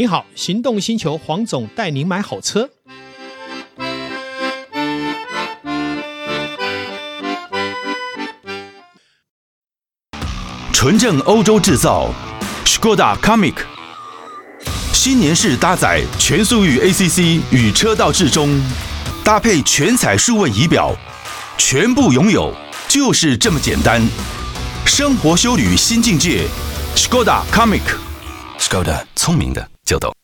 你好，行动星球黄总带您买好车。纯正欧洲制造，Skoda Comic，新年式搭载全速域 ACC 与车道智中，搭配全彩数位仪表，全部拥有就是这么简单。生活修旅新境界，Skoda Comic，Skoda 聪明的。就懂。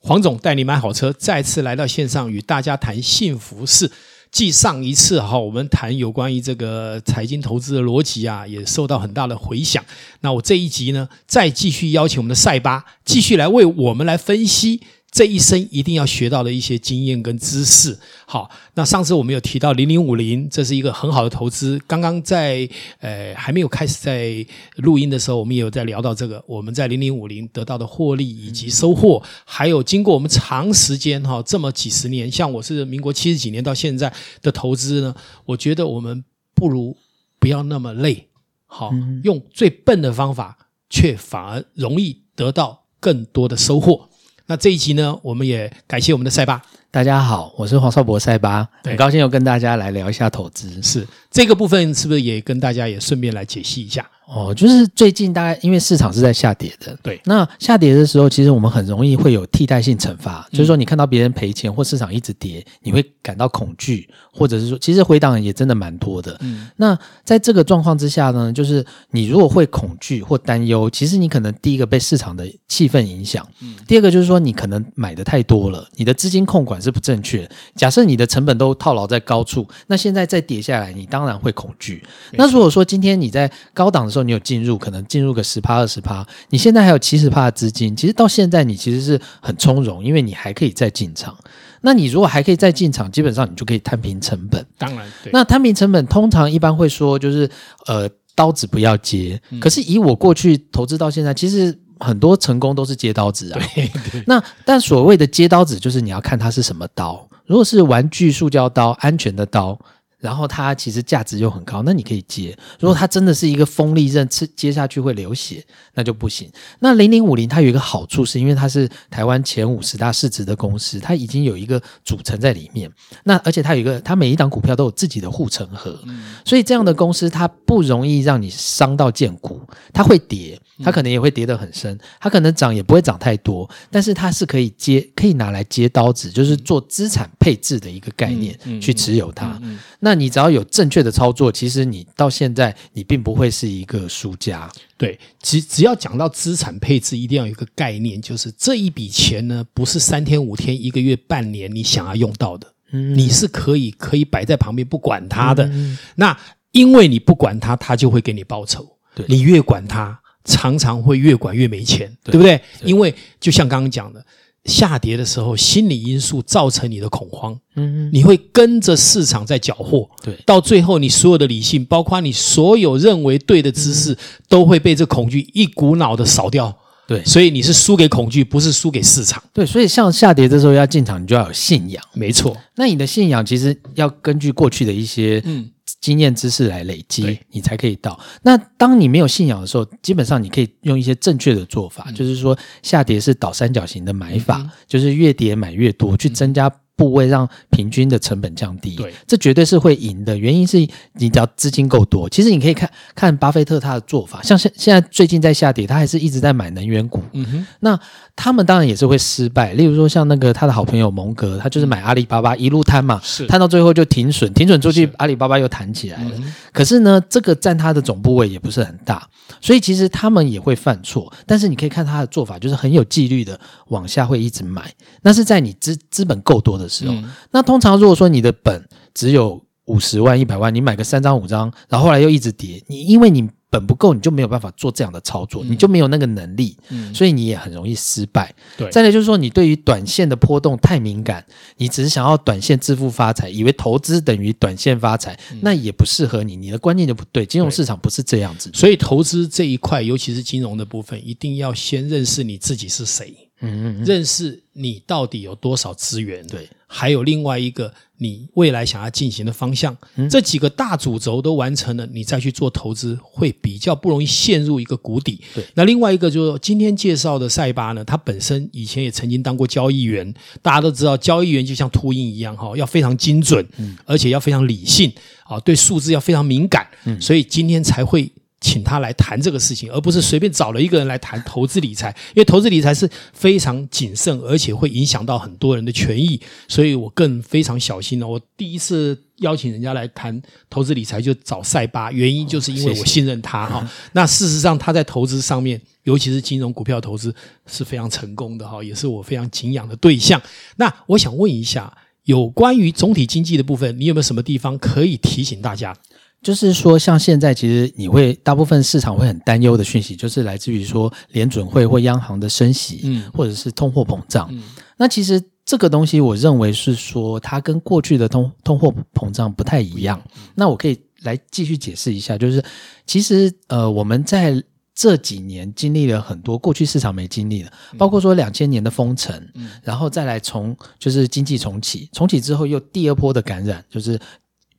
黄总带你买好车，再次来到线上与大家谈幸福事。继上一次哈，我们谈有关于这个财经投资的逻辑啊，也受到很大的回响。那我这一集呢，再继续邀请我们的赛巴，继续来为我们来分析。这一生一定要学到的一些经验跟知识。好，那上次我们有提到零零五零，这是一个很好的投资。刚刚在呃还没有开始在录音的时候，我们也有在聊到这个，我们在零零五零得到的获利以及收获，还有经过我们长时间哈这么几十年，像我是民国七十几年到现在的投资呢，我觉得我们不如不要那么累，好，用最笨的方法，却反而容易得到更多的收获。那这一集呢，我们也感谢我们的塞巴。大家好，我是黄少博塞巴，很高兴又跟大家来聊一下投资。是这个部分，是不是也跟大家也顺便来解析一下？哦，就是最近大概因为市场是在下跌的，对。那下跌的时候，其实我们很容易会有替代性惩罚，嗯、就是说你看到别人赔钱或市场一直跌，你会感到恐惧，或者是说，其实回档也真的蛮多的。嗯。那在这个状况之下呢，就是你如果会恐惧或担忧，其实你可能第一个被市场的气氛影响，嗯。第二个就是说你可能买的太多了，你的资金控管是不正确。假设你的成本都套牢在高处，那现在再跌下来，你当然会恐惧。那如果说今天你在高档的时候，你有进入，可能进入个十趴二十趴，你现在还有七十趴的资金，其实到现在你其实是很从容，因为你还可以再进场。那你如果还可以再进场，基本上你就可以摊平成本。当然，对。那摊平成本通常一般会说就是呃刀子不要接。可是以我过去投资到现在，其实很多成功都是接刀子啊。对 对。那但所谓的接刀子，就是你要看它是什么刀。如果是玩具塑胶刀，安全的刀。然后它其实价值又很高，那你可以接。如果它真的是一个锋利刃，刺接下去会流血，那就不行。那零零五零它有一个好处，是因为它是台湾前五十大市值的公司，它已经有一个组成在里面。那而且它有一个，它每一档股票都有自己的护城河，所以这样的公司它不容易让你伤到贱骨。它会跌，它可能也会跌得很深，它可能涨也不会涨太多，但是它是可以接，可以拿来接刀子，就是做资产配置的一个概念去持有它。那那你只要有正确的操作，其实你到现在你并不会是一个输家。对，只只要讲到资产配置，一定要有一个概念，就是这一笔钱呢，不是三天五天、一个月、半年你想要用到的，嗯，你是可以可以摆在旁边不管它的。嗯，那因为你不管它，它就会给你报酬。对，你越管它，常常会越管越没钱，对，对不对？对，因为就像刚刚讲的。下跌的时候，心理因素造成你的恐慌，嗯，你会跟着市场在搅和，对，到最后你所有的理性，包括你所有认为对的知识，都会被这恐惧一股脑的扫掉，对，所以你是输给恐惧，不是输给市场，对，所以像下跌的时候要进场，你就要有信仰，没错，那你的信仰其实要根据过去的一些，嗯。经验知识来累积，你才可以到。那当你没有信仰的时候，基本上你可以用一些正确的做法，嗯、就是说下跌是倒三角形的买法，嗯、就是越跌买越多，去增加。部位让平均的成本降低，对，这绝对是会赢的。原因是你只要资金够多，其实你可以看看巴菲特他的做法，像现现在最近在下跌，他还是一直在买能源股。嗯哼，那他们当然也是会失败。例如说像那个他的好朋友蒙格，他就是买阿里巴巴一路摊嘛，是摊到最后就停损，停损出去，阿里巴巴又弹起来了。可是呢，这个占他的总部位也不是很大，所以其实他们也会犯错。但是你可以看他的做法，就是很有纪律的往下会一直买，那是在你资资本够多的时候，嗯、那通常如果说你的本只有五十万、一百万，你买个三张五张，然后后来又一直跌，你因为你本不够，你就没有办法做这样的操作，嗯、你就没有那个能力，嗯、所以你也很容易失败。对，再来就是说，你对于短线的波动太敏感，你只是想要短线致富发财，以为投资等于短线发财，嗯、那也不适合你，你的观念就不对。金融市场不是这样子，所以投资这一块，尤其是金融的部分，一定要先认识你自己是谁。嗯，嗯，嗯，认识你到底有多少资源？对，还有另外一个你未来想要进行的方向，嗯、这几个大主轴都完成了，你再去做投资会比较不容易陷入一个谷底。对，那另外一个就是今天介绍的赛巴呢，它本身以前也曾经当过交易员，大家都知道交易员就像秃鹰一样哈，要非常精准，嗯，而且要非常理性啊，对数字要非常敏感，嗯，所以今天才会。请他来谈这个事情，而不是随便找了一个人来谈投资理财，因为投资理财是非常谨慎，而且会影响到很多人的权益，所以我更非常小心了。我第一次邀请人家来谈投资理财，就找塞巴，原因就是因为我信任他哈。那事实上，他在投资上面，尤其是金融股票投资是非常成功的哈，也是我非常敬仰的对象。那我想问一下，有关于总体经济的部分，你有没有什么地方可以提醒大家？就是说，像现在其实你会大部分市场会很担忧的讯息，就是来自于说联准会或央行的升息，嗯，或者是通货膨胀。嗯，那其实这个东西，我认为是说它跟过去的通通货膨胀不太一样。那我可以来继续解释一下，就是其实呃，我们在这几年经历了很多过去市场没经历的，包括说两千年的封城，嗯，然后再来从就是经济重启，重启之后又第二波的感染，就是。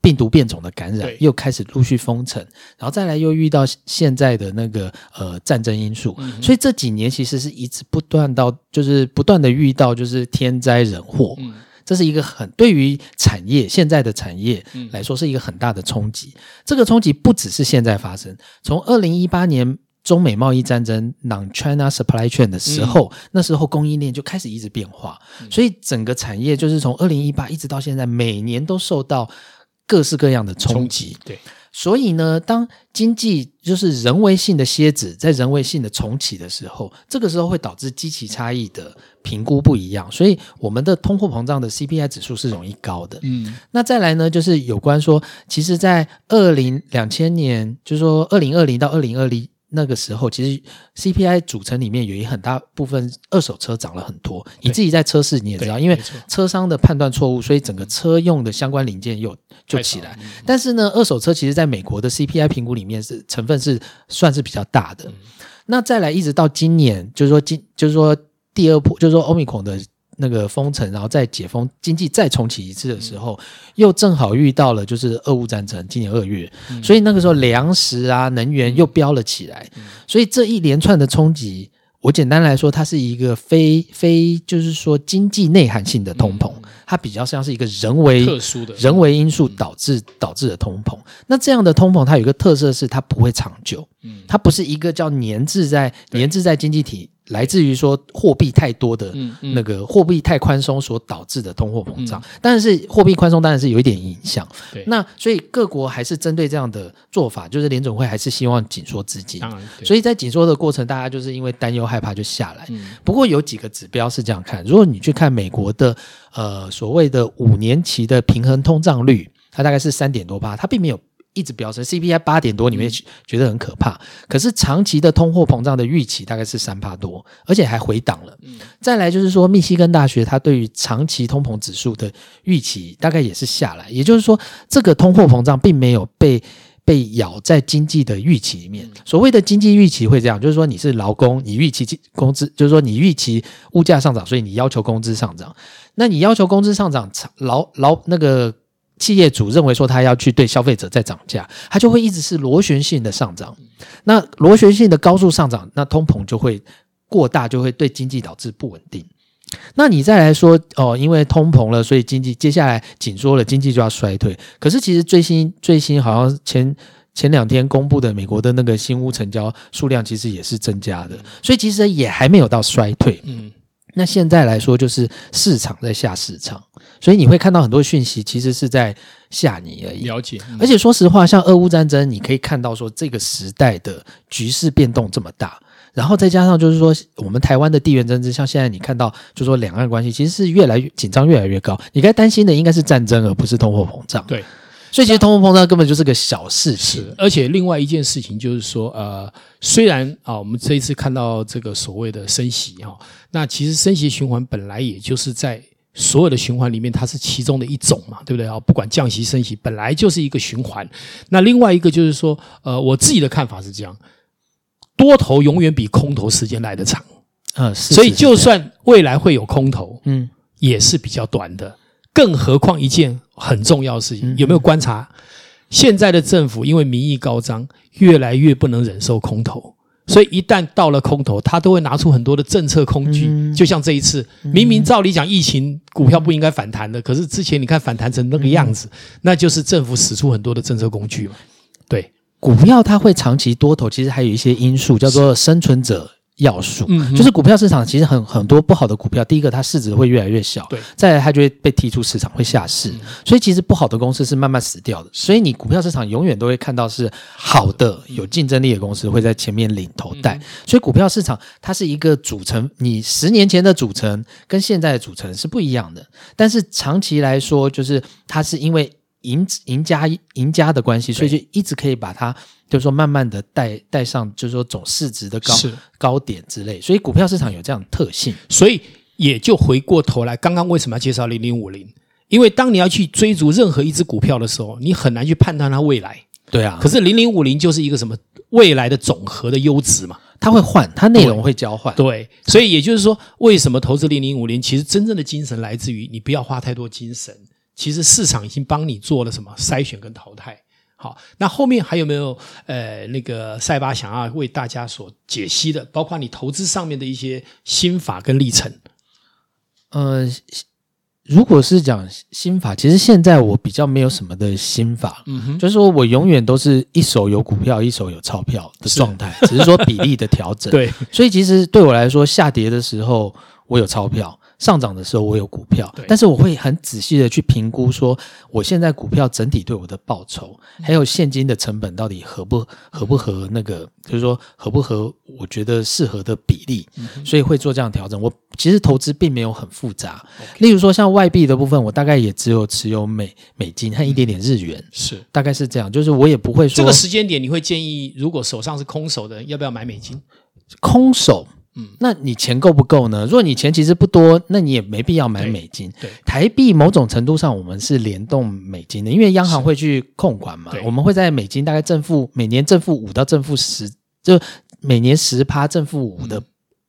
病毒变种的感染又开始陆续封城，然后再来又遇到现在的那个呃战争因素，嗯、所以这几年其实是一直不断到就是不断的遇到就是天灾人祸，嗯、这是一个很对于产业现在的产业来说是一个很大的冲击。嗯、这个冲击不只是现在发生，从二零一八年中美贸易战争 （Non-China Supply Chain） 的时候，嗯、那时候供应链就开始一直变化，嗯、所以整个产业就是从二零一八一直到现在，每年都受到。各式各样的冲击，对，所以呢，当经济就是人为性的蝎子，在人为性的重启的时候，这个时候会导致基期差异的评估不一样，所以我们的通货膨胀的 CPI 指数是容易高的。嗯，那再来呢，就是有关说，其实，在二零两千年，就是说二零二零到二零二零。那个时候，其实 CPI 组成里面有一很大部分二手车涨了很多。你自己在车市你也知道，因为车商的判断错误，所以整个车用的相关零件又就起来。但是呢，二手车其实在美国的 CPI 评估里面是成分是算是比较大的。那再来一直到今年，就是说今就是说第二波，就是说 Omicron 的。那个封城，然后再解封，经济再重启一次的时候，嗯、又正好遇到了就是俄乌战争，今年二月，嗯、所以那个时候粮食啊、能源又飙了起来，嗯、所以这一连串的冲击，我简单来说，它是一个非非就是说经济内涵性的通膨，嗯、它比较像是一个人为特殊的。人为因素导致导致的通膨。那这样的通膨，它有一个特色是它不会长久，嗯，它不是一个叫粘滞在粘滞在经济体。来自于说货币太多的那个货币太宽松所导致的通货膨胀，但是货币宽松当然是有一点影响。对，那所以各国还是针对这样的做法，就是联总会还是希望紧缩资金。当然，所以在紧缩的过程，大家就是因为担忧害怕就下来。不过有几个指标是这样看，如果你去看美国的呃所谓的五年期的平衡通胀率，它大概是三点多八，它并没有。一直飙升，CPI 八点多，你会觉得很可怕。可是长期的通货膨胀的预期大概是三帕多，而且还回档了。再来就是说，密西根大学它对于长期通膨指数的预期大概也是下来，也就是说，这个通货膨胀并没有被被咬在经济的预期里面。所谓的经济预期会这样，就是说你是劳工，你预期工资，就是说你预期物价上涨，所以你要求工资上涨。那你要求工资上涨，劳劳那个。企业主认为说他要去对消费者再涨价，他就会一直是螺旋性的上涨。那螺旋性的高速上涨，那通膨就会过大，就会对经济导致不稳定。那你再来说哦，因为通膨了，所以经济接下来紧缩了，经济就要衰退。可是其实最新最新好像前前两天公布的美国的那个新屋成交数量其实也是增加的，所以其实也还没有到衰退。嗯。那现在来说，就是市场在下市场，所以你会看到很多讯息，其实是在吓你而已。了解。而且说实话，像俄乌战争，你可以看到说这个时代的局势变动这么大，然后再加上就是说我们台湾的地缘政治，像现在你看到，就是说两岸关系其实是越来越紧张，越来越高。你该担心的应该是战争，而不是通货膨胀。对。所以其实通货膨胀根本就是个小事情，而且另外一件事情就是说，呃，虽然啊，我们这一次看到这个所谓的升息哈，那其实升息循环本来也就是在所有的循环里面，它是其中的一种嘛，对不对啊？不管降息升息，本来就是一个循环。那另外一个就是说，呃，我自己的看法是这样，多头永远比空头时间来得长，嗯，所以就算未来会有空头，嗯，也是比较短的。更何况一件很重要的事情，有没有观察？现在的政府因为民意高涨，越来越不能忍受空头，所以一旦到了空头，他都会拿出很多的政策工具。就像这一次，明明照理讲疫情股票不应该反弹的，可是之前你看反弹成那个样子，那就是政府使出很多的政策工具嘛。对，股票它会长期多头，其实还有一些因素叫做生存者。要素，嗯，就是股票市场其实很很多不好的股票，第一个它市值会越来越小，对，再来它就会被踢出市场，会下市，所以其实不好的公司是慢慢死掉的，所以你股票市场永远都会看到是好的、有竞争力的公司会在前面领头带，所以股票市场它是一个组成，你十年前的组成跟现在的组成是不一样的，但是长期来说，就是它是因为。赢赢家赢家的关系，所以就一直可以把它，就是说慢慢的带带上，就是说总市值的高高点之类。所以股票市场有这样的特性，所以也就回过头来，刚刚为什么要介绍零零五零？因为当你要去追逐任何一只股票的时候，你很难去判断它未来。对啊，可是零零五零就是一个什么未来的总和的优质嘛，它会换，它内容会交换。对，所以也就是说，为什么投资零零五零？其实真正的精神来自于你不要花太多精神。其实市场已经帮你做了什么筛选跟淘汰。好，那后面还有没有呃那个塞巴想要为大家所解析的，包括你投资上面的一些心法跟历程？呃，如果是讲心法，其实现在我比较没有什么的心法，嗯哼，就是说我永远都是一手有股票，一手有钞票的状态，是只是说比例的调整。对，所以其实对我来说，下跌的时候我有钞票。上涨的时候我有股票，但是我会很仔细的去评估，说我现在股票整体对我的报酬，还有现金的成本到底合不合不合那个，就是说合不合我觉得适合的比例，所以会做这样调整。我其实投资并没有很复杂，例如说像外币的部分，我大概也只有持有美美金和一点点日元，是。大概是这样，就是我也不会说这个时间点你会建议，如果手上是空手的，要不要买美金？空手。嗯，那你钱够不够呢？如果你钱其实不多，那你也没必要买美金。对，对台币某种程度上我们是联动美金的，因为央行会去控管嘛。我们会在美金大概正负每年正负五到正负十，就每年十趴正负五的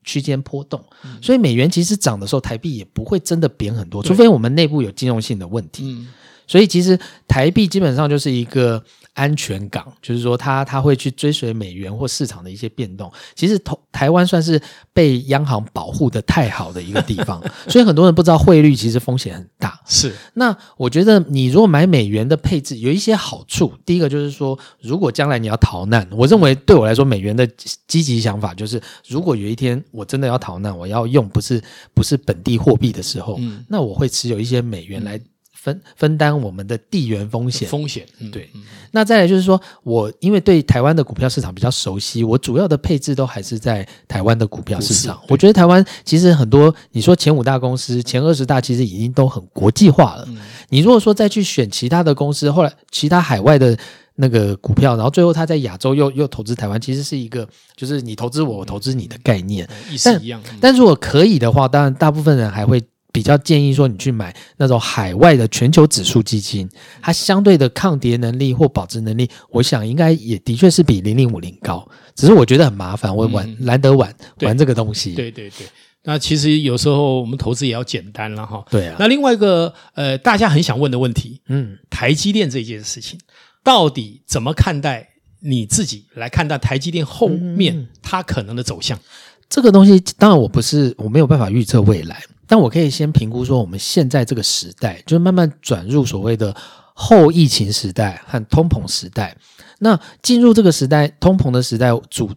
区间波动。嗯，所以美元其实涨的时候，台币也不会真的贬很多，除非我们内部有金融性的问题。嗯，所以其实台币基本上就是一个。安全港，就是说它它会去追随美元或市场的一些变动。其实台台湾算是被央行保护的太好的一个地方，所以很多人不知道汇率其实风险很大。是，那我觉得你如果买美元的配置有一些好处。第一个就是说，如果将来你要逃难，我认为对我来说，美元的积极想法就是，如果有一天我真的要逃难，我要用不是不是本地货币的时候，嗯，那我会持有一些美元来。分分担我们的地缘风险，风险、嗯、对。那再来就是说，我因为对台湾的股票市场比较熟悉，我主要的配置都还是在台湾的股票市场。我觉得台湾其实很多，你说前五大公司、前二十大，其实已经都很国际化了。嗯、你如果说再去选其他的公司，后来其他海外的那个股票，然后最后他在亚洲又又投资台湾，其实是一个就是你投资我，我投资你的概念，意思一样。但但如果可以的话，当然大部分人还会。比较建议说，你去买那种海外的全球指数基金，它相对的抗跌能力或保值能力，我想应该也的确是比零零五零高。只是我觉得很麻烦，我玩难得玩玩这个东西。对对对，那其实有时候我们投资也要简单了哈。对啊。那另外一个呃，大家很想问的问题，嗯，台积电这件事情到底怎么看待？你自己来看待台积电后面它可能的走向？这个东西当然我不是，我没有办法预测未来。但我可以先评估说，我们现在这个时代，就是慢慢转入所谓的后疫情时代和通膨时代。那进入这个时代，通膨的时代，主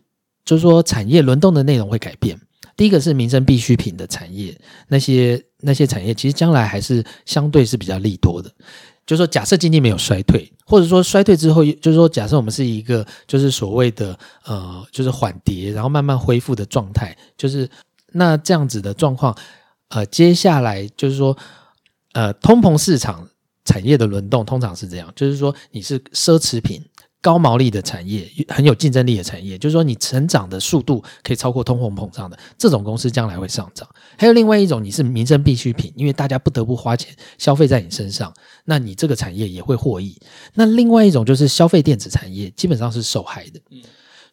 就是说产业轮动的内容会改变。第一个是民生必需品的产业，那些那些产业其实将来还是相对是比较利多的。就是说，假设经济没有衰退，或者说衰退之后，就是说，假设我们是一个就是所谓的呃，就是缓跌，然后慢慢恢复的状态，就是那这样子的状况。呃，接下来就是说，呃，通膨市场产业的轮动通常是这样，就是说你是奢侈品、高毛利的产业，很有竞争力的产业，就是说你成长的速度可以超过通货膨胀的这种公司，将来会上涨。还有另外一种，你是民生必需品，因为大家不得不花钱消费在你身上，那你这个产业也会获益。那另外一种就是消费电子产业，基本上是受害的。嗯，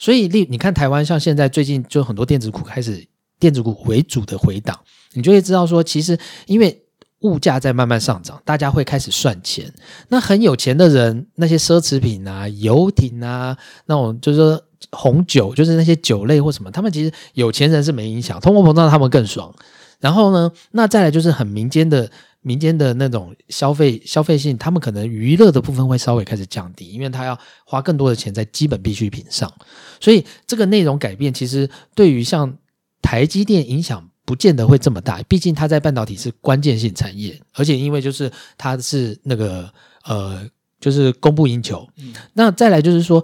所以例你看台湾，像现在最近就很多电子股开始。电子股为主的回档，你就会知道说，其实因为物价在慢慢上涨，大家会开始算钱。那很有钱的人，那些奢侈品啊、游艇啊，那种就是说红酒，就是那些酒类或什么，他们其实有钱人是没影响，通货膨胀他们更爽。然后呢，那再来就是很民间的、民间的那种消费、消费性，他们可能娱乐的部分会稍微开始降低，因为他要花更多的钱在基本必需品上。所以这个内容改变，其实对于像台积电影响。不见得会这么大，毕竟它在半导体是关键性产业，而且因为就是它是那个呃，就是供不应求。嗯。那再来就是说，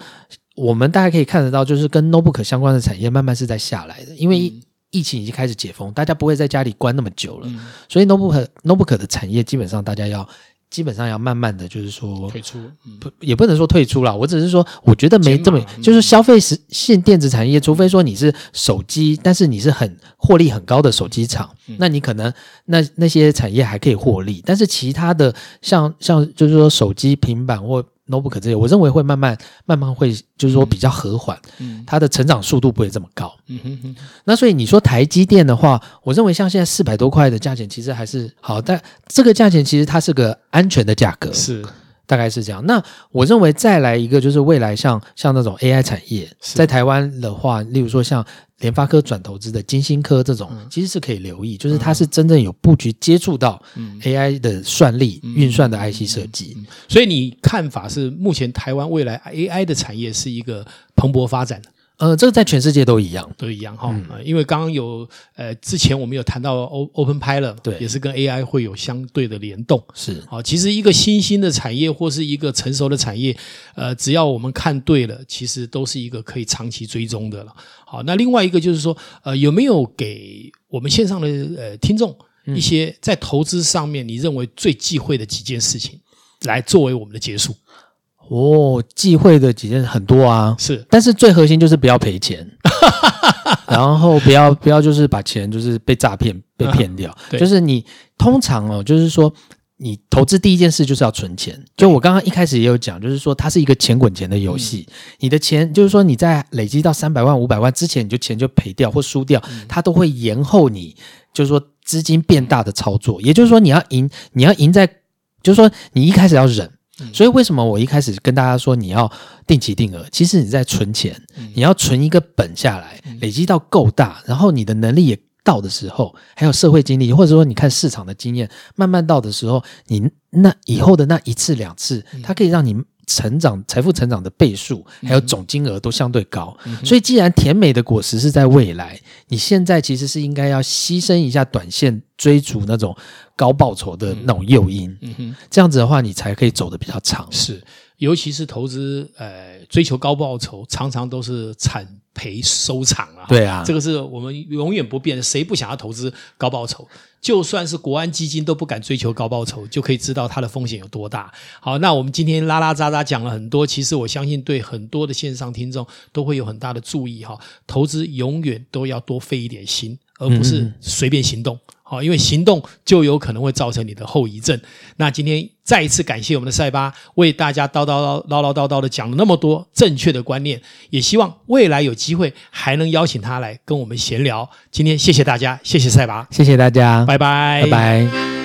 我们大家可以看得到，就是跟 notebook 相关的产业慢慢是在下来的，因为疫情已经开始解封，大家不会在家里关那么久了，嗯。所以 notebook notebook 的产业基本上大家要。基本上要慢慢的就是说退出，不、嗯、也不能说退出啦。我只是说，我觉得没这么，嗯、就是消费性电子产业，除非说你是手机，但是你是很获利很高的手机厂，嗯、那你可能那那些产业还可以获利，但是其他的像像就是说手机、平板或。Notebook 这些，我认为会慢慢慢慢会，就是说比较和缓，嗯，它的成长速度不会这么高，嗯哼哼。那所以你说台积电的话，我认为像现在四百多块的价钱，其实还是好，但这个价钱其实它是个安全的价格，是。大概是这样。那我认为再来一个就是未来像像那种 AI 产业，在台湾的话，例如说像联发科转投资的金星科这种，其实是可以留意，就是它是真正有布局接触到 AI 的算力运算的 IC 设计。所以你看法是，目前台湾未来 AI 的产业是一个蓬勃发展的。呃，这个在全世界都一样，都一样哈、嗯。因为刚刚有呃，之前我们有谈到 Open Pilot，对，也是跟 AI 会有相对的联动。是，好，其实一个新兴的产业或是一个成熟的产业，呃，只要我们看对了，其实都是一个可以长期追踪的了。好，那另外一个就是说，呃，有没有给我们线上的呃听众一些在投资上面你认为最忌讳的几件事情，来作为我们的结束？哦，忌讳的几件很多啊，是，但是最核心就是不要赔钱，然后不要不要就是把钱就是被诈骗被骗掉，啊，就是你通常哦，就是说你投资第一件事就是要存钱，就我刚刚一开始也有讲，就是说它是一个钱滚钱的游戏，嗯，你的钱就是说你在累积到三百万五百万之前，你就钱就赔掉或输掉，嗯，它都会延后你就是说资金变大的操作，也就是说你要赢你要赢在就是说你一开始要忍。所以为什么我一开始跟大家说你要定期定额？其实你在存钱，你要存一个本下来，累积到够大，然后你的能力也到的时候，还有社会经历，或者说你看市场的经验慢慢到的时候，你那以后的那一次两次，它可以让你成长财富成长的倍数，还有总金额都相对高。所以既然甜美的果实是在未来，你现在其实是应该要牺牲一下短线追逐那种。高报酬的那种诱因，嗯哼，这样子的话，你才可以走得比较长。是，尤其是投资，呃，追求高报酬，常常都是惨赔收场啊。对啊，这个是我们永远不变的。谁不想要投资高报酬？就算是国安基金都不敢追求高报酬，就可以知道它的风险有多大。好，那我们今天拉拉杂杂讲了很多，其实我相信对很多的线上听众都会有很大的注意哈。投资永远都要多费一点心，而不是随便行动。嗯好，因为行动就有可能会造成你的后遗症。那今天再一次感谢我们的赛巴为大家叨叨叨唠唠叨叨的讲了那么多正确的观念，也希望未来有机会还能邀请他来跟我们闲聊。今天谢谢大家，谢谢赛巴，谢谢大家，拜拜，拜拜。